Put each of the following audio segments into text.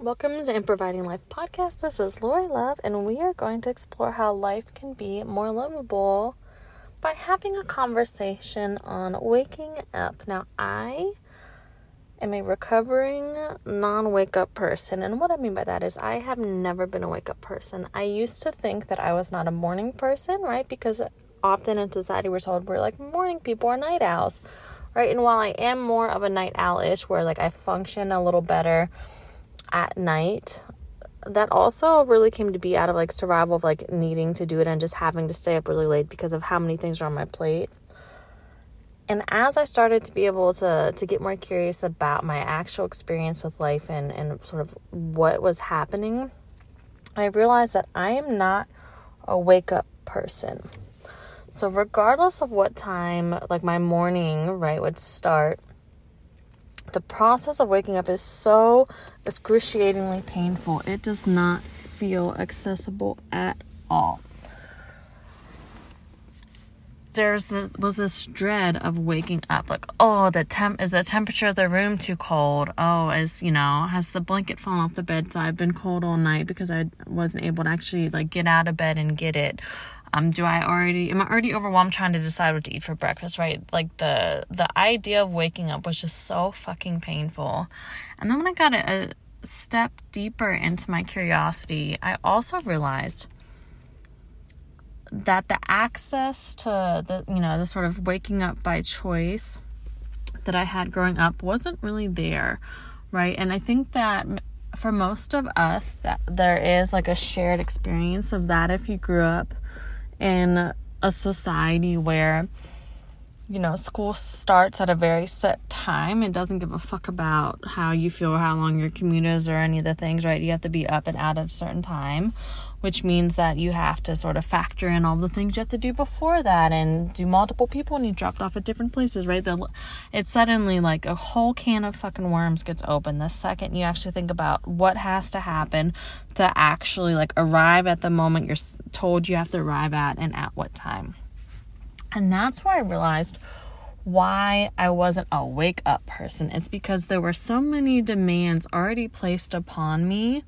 Welcome to Improviding Life podcast. This is Lori Love, and we are going to explore how life can be more livable by having a conversation on waking up. Now, I am a recovering non wake up person, and what I mean by that is I have never been a wake up person. I used to think that I was not a morning person, right? Because often in society we're told we're like morning people or night owls, right? And while I am more of a night owl ish, where like I function a little better at night that also really came to be out of like survival of like needing to do it and just having to stay up really late because of how many things are on my plate. And as I started to be able to to get more curious about my actual experience with life and and sort of what was happening, I realized that I am not a wake up person. So regardless of what time like my morning, right, would start, the process of waking up is so excruciatingly painful. It does not feel accessible at all. There's was this dread of waking up, like, oh, the temp is the temperature of the room too cold? Oh, is you know, has the blanket fallen off the bed? So I've been cold all night because I wasn't able to actually like get out of bed and get it um do i already am i already overwhelmed trying to decide what to eat for breakfast right? Like the the idea of waking up was just so fucking painful. And then when i got a, a step deeper into my curiosity i also realized that the access to the you know the sort of waking up by choice that i had growing up wasn't really there right? And i think that for most of us that there is like a shared experience of that if you grew up in a society where you know, school starts at a very set time. It doesn't give a fuck about how you feel or how long your commute is or any of the things, right? You have to be up and out at a certain time, which means that you have to sort of factor in all the things you have to do before that and do multiple people need dropped off at different places, right? The, it's suddenly like a whole can of fucking worms gets open the second you actually think about what has to happen to actually like arrive at the moment you're told you have to arrive at and at what time. And that's where I realized why I wasn't a wake up person. It's because there were so many demands already placed upon me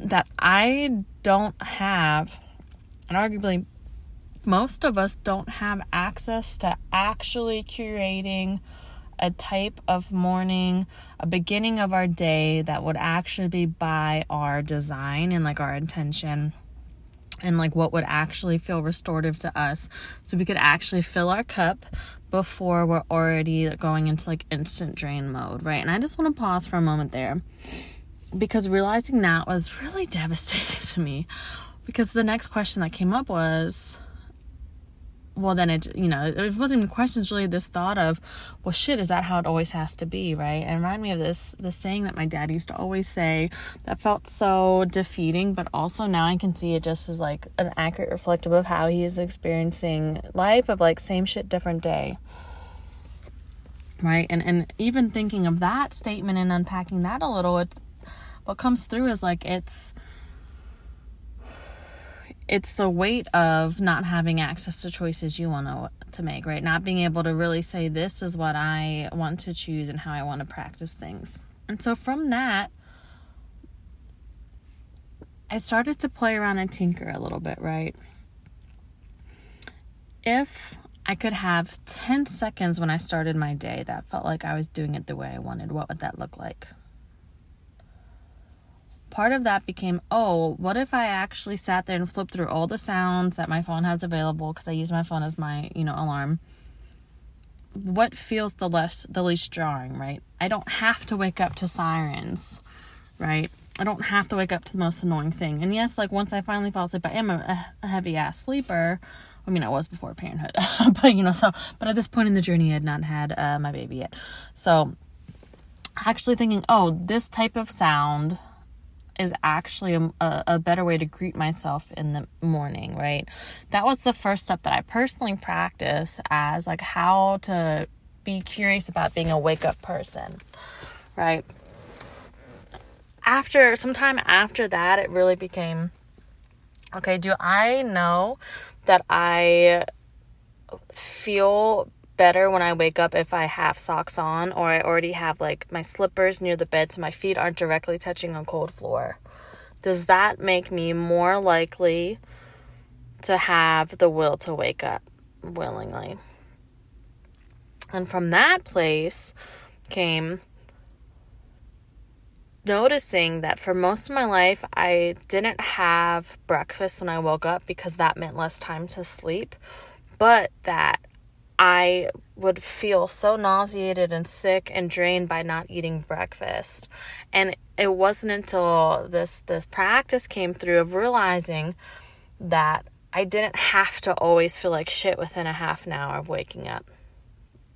that I don't have, and arguably most of us don't have access to actually curating a type of morning, a beginning of our day that would actually be by our design and like our intention and like what would actually feel restorative to us so we could actually fill our cup before we're already going into like instant drain mode, right? And I just want to pause for a moment there because realizing that was really devastating to me. Because the next question that came up was well then it you know it wasn't even questions really this thought of well shit is that how it always has to be right? And remind me of this this saying that my dad used to always say that felt so defeating but also now i can see it just as like an accurate reflective of how he is experiencing life of like same shit different day. Right? And and even thinking of that statement and unpacking that a little it's what comes through is like it's it's the weight of not having access to choices you want to, to make, right? Not being able to really say, this is what I want to choose and how I want to practice things. And so from that, I started to play around and tinker a little bit, right? If I could have 10 seconds when I started my day that felt like I was doing it the way I wanted, what would that look like? Part of that became oh, what if I actually sat there and flipped through all the sounds that my phone has available because I use my phone as my, you know, alarm. What feels the less the least jarring, right? I don't have to wake up to sirens, right? I don't have to wake up to the most annoying thing. And yes, like once I finally fall asleep, I am a, a heavy ass sleeper. I mean, I was before parenthood, but you know, so but at this point in the journey, I had not had uh, my baby yet. So, actually thinking, oh, this type of sound is actually a, a, better way to greet myself in the morning, right? That was the first step that I personally practiced as like how to be curious about being a wake up person, right? After some time after that, it really became okay, do I know that I feel better when I wake up if I have socks on or I already have like my slippers near the bed so my feet aren't directly touching a cold floor? Does that make me more likely to have the will to wake up willingly? And from that place came noticing that for most of my life, I didn't have breakfast when I woke up because that meant less time to sleep, but that I would feel so nauseated and sick and drained by not eating breakfast. And it wasn't until this this practice came through of realizing that I didn't have to always feel like shit within a half an hour of waking up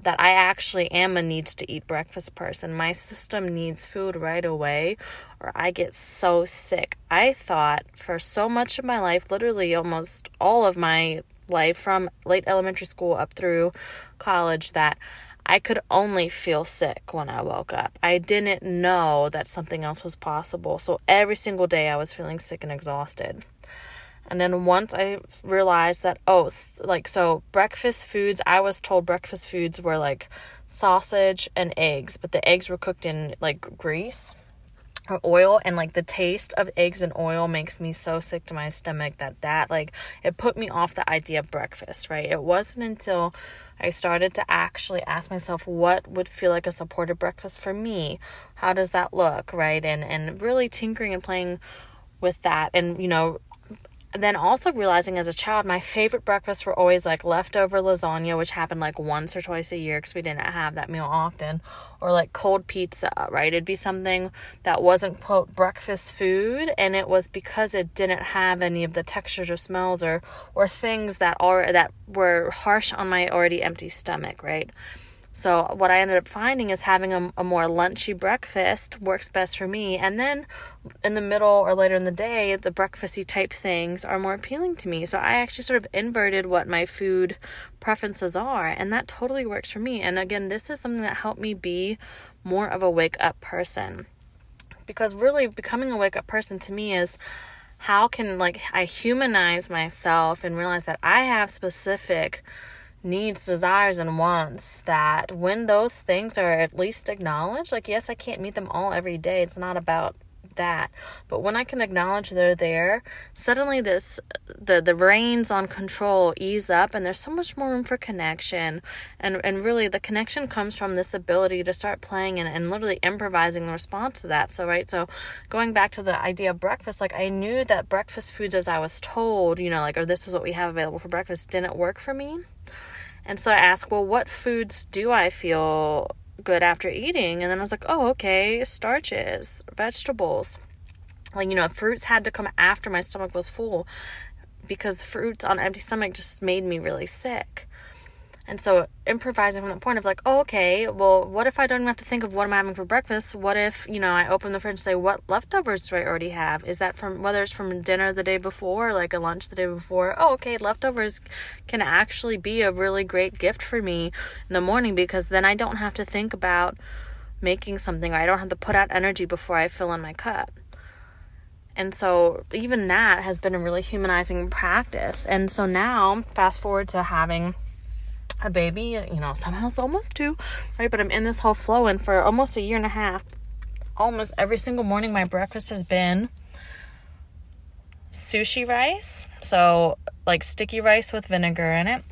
that I actually am a needs to eat breakfast person. My system needs food right away or I get so sick. I thought for so much of my life, literally almost all of my life from late elementary school up through college, that I could only feel sick when I woke up. I didn't know that something else was possible. So every single day I was feeling sick and exhausted. And then once I realized that, oh, like, so breakfast foods, I was told breakfast foods were like sausage and eggs, but the eggs were cooked in like grease or oil and like the taste of eggs and oil makes me so sick to my stomach that that like it put me off the idea of breakfast right? It wasn't until i started to actually ask myself what would feel like a supportive breakfast for me. How does that look right? And and really tinkering and playing with that and you know then also realizing as a child, my favorite breakfasts were always like leftover lasagna, which happened like once or twice a year because we didn't have that meal often, or like cold pizza, right? It'd be something that wasn't, quote, breakfast food, and it was because it didn't have any of the textures or smells or, or things that are that were harsh on my already empty stomach, right? So, what I ended up finding is having a, a, more lunchy breakfast works best for me. And then in the middle or later in the day, the breakfasty type things are more appealing to me. So, I actually sort of inverted what my food preferences are. And that totally works for me. And again, this is something that helped me be more of a wake up person. Because really, becoming a wake up person to me is how can like I humanize myself and realize that I have specific needs, desires, and wants that when those things are at least acknowledged, like, yes, I can't meet them all every day. It's not about that. But when I can acknowledge they're there, suddenly this the the reins on control ease up and there's so much more room for connection. And and really the connection comes from this ability to start playing and, and literally improvising the response to that. So right, so going back to the idea of breakfast, like I knew that breakfast foods as I was told, you know, like or this is what we have available for breakfast didn't work for me. And so I asked, well, what foods do I feel good after eating? And then I was like, oh, okay, starches, vegetables. Like, you know, fruits had to come after my stomach was full because fruits on empty stomach just made me really sick. And so improvising from the point of like, oh, okay, well, what if I don't even have to think of what I'm having for breakfast? What if, you know, I open the fridge and say, what leftovers do I already have? Is that from, whether it's from dinner the day before, like a lunch the day before? Oh, okay, leftovers can actually be a really great gift for me in the morning because then I don't have to think about making something or I don't have to put out energy before I fill in my cup. And so, even that has been a really humanizing practice. And so now, fast forward to having a baby, you know, somehow it's almost two, right? But I'm in this whole flow, and for almost a year and a half, almost every single morning, my breakfast has been sushi rice. So, like sticky rice with vinegar in it.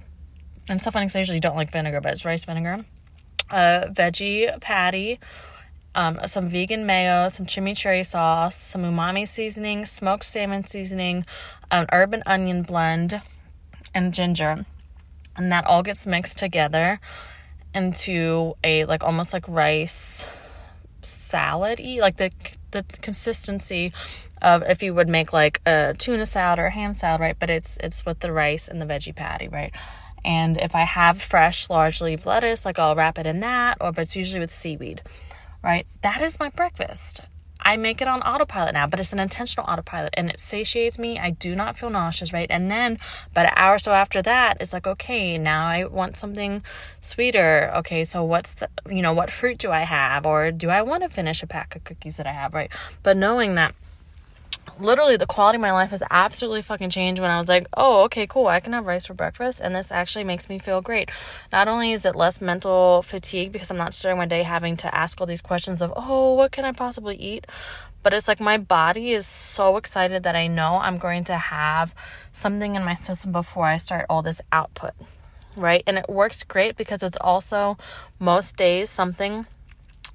And funny because I usually don't like vinegar, but it's rice vinegar. A veggie patty, um, some vegan mayo, some chimichurri sauce, some umami seasoning, smoked salmon seasoning, an herb and onion blend, and ginger and that all gets mixed together into a like almost like rice salad like the the consistency of if you would make like a tuna salad or a ham salad right? But it's it's with the rice and the veggie patty right? And if i have fresh large leaf lettuce like i'll wrap it in that or but it's usually with seaweed right? That is my breakfast I make it on autopilot now, but it's an intentional autopilot and it satiates me. I do not feel nauseous, right? And then about an hour or so after that, it's like, okay, now I want something sweeter. Okay, so what's the, you know, what fruit do I have? Or do I want to finish a pack of cookies that I have, right? But knowing that literally the quality of my life has absolutely fucking changed when I was like, oh, okay, cool, I can have rice for breakfast and this actually makes me feel great. Not only is it less mental fatigue because I'm not starting my day having to ask all these questions of, oh, what can I possibly eat? But it's like my body is so excited that I know I'm going to have something in my system before I start all this output, right? And it works great because it's also most days something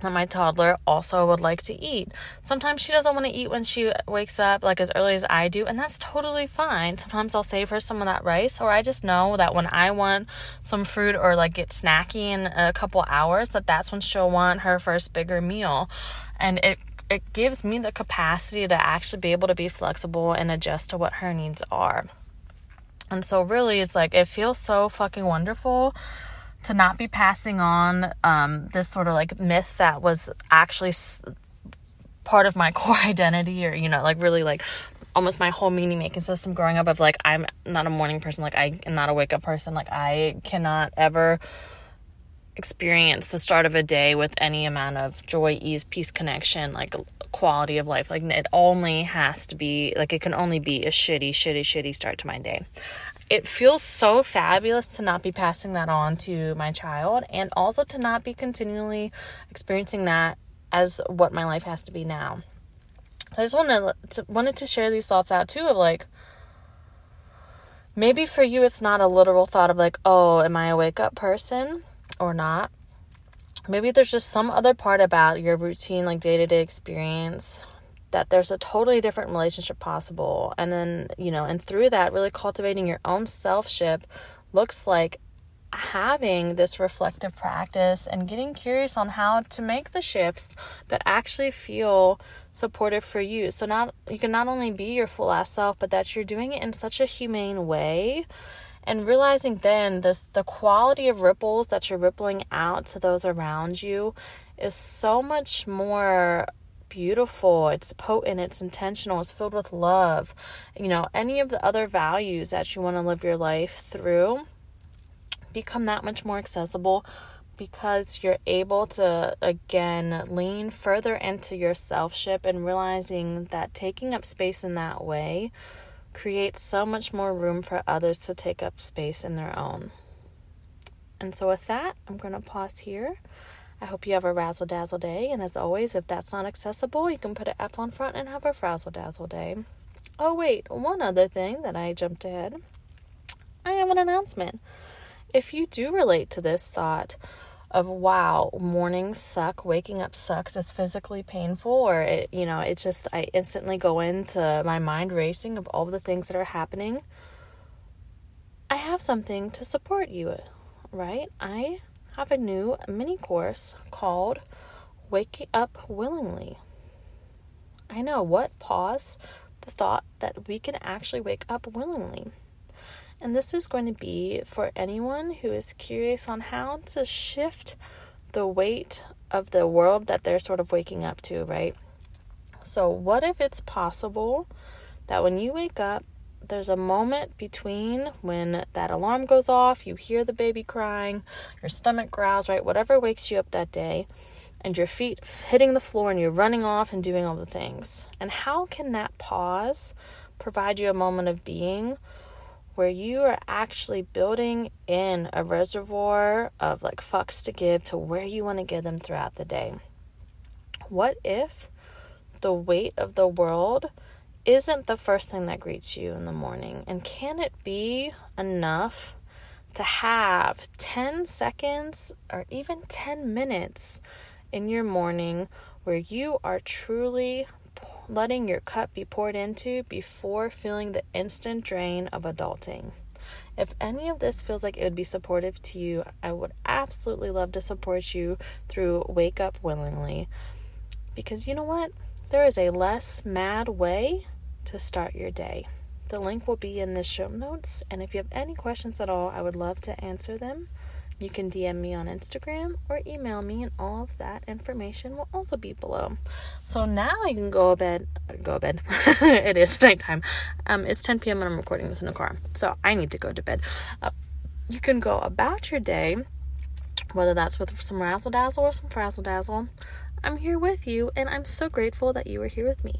that my toddler also would like to eat. Sometimes she doesn't want to eat when she wakes up, like as early as I do, and that's totally fine. Sometimes I'll save her some of that rice, or I just know that when I want some fruit or like get snacky in a couple hours, that that's when she'll want her first bigger meal. And it it gives me the capacity to actually be able to be flexible and adjust to what her needs are. And so really it's like it feels so fucking wonderful to not be passing on um, this sort of like myth that was actually s- part of my core identity or you know like really like almost my whole meaning making system growing up of like i'm not a morning person like i am not a wake up person like i cannot ever experience the start of a day with any amount of joy ease peace connection like quality of life. Like it only has to be like it can only be a shitty shitty shitty start to my day it feels so fabulous to not be passing that on to my child and also to not be continually experiencing that as what my life has to be now. So I just wanted to wanted to share these thoughts out too of like maybe for you it's not a literal thought of like, oh, am I a wake up person or not? Maybe there's just some other part about your routine, like day to day experience, that there's a totally different relationship possible. And then, you know, and through that, really cultivating your own selfship looks like having this reflective practice and getting curious on how to make the shifts that actually feel supportive for you. So not you can not only be your full ass self, but that you're doing it in such a humane way and realizing then this the quality of ripples that you're rippling out to those around you is so much more beautiful, it's potent, it's intentional, it's filled with love. You know, any of the other values that you want to live your life through become that much more accessible because you're able to again lean further into your selfship and realizing that taking up space in that way creates so much more room for others to take up space in their own. And so, with that, I'm going to pause here. I hope you have a razzle dazzle day, and as always, if that's not accessible, you can put an F on front and have a frazzle dazzle day. Oh, wait, one other thing that I jumped ahead. I have an announcement. If you do relate to this thought of wow, mornings suck, waking up sucks, it's physically painful, or it, you know, it's just I instantly go into my mind racing of all the things that are happening. I have something to support you, right? I have a new mini course called Waking Up Willingly. I know what pause the thought that we can actually wake up willingly. And this is going to be for anyone who is curious on how to shift the weight of the world that they're sort of waking up to, right? So, what if it's possible that when you wake up, there's a moment between when that alarm goes off, you hear the baby crying, your stomach growls, right? Whatever wakes you up that day, and your feet hitting the floor and you're running off and doing all the things. And how can that pause provide you a moment of being where you are actually building in a reservoir of like fucks to give to where you want to give them throughout the day? What if the weight of the world isn't the first thing that greets you in the morning? And can it be enough to have 10 seconds or even 10 minutes in your morning where you are truly letting your cup be poured into before feeling the instant drain of adulting? If any of this feels like it would be supportive to you, I would absolutely love to support you through Wake Up Willingly. Because you know what? There is a less mad way to start your day. The link will be in the show notes, and if you have any questions at all, I would love to answer them. You can DM me on Instagram or email me, and all of that information will also be below. So now you can go to bed. Go to bed. it is nighttime. Um, it's 10 p.m. and I'm recording this in a car, so I need to go to bed. Uh, you can go about your day, whether that's with some razzle dazzle or some frazzle dazzle. I'm here with you, and I'm so grateful that you are here with me.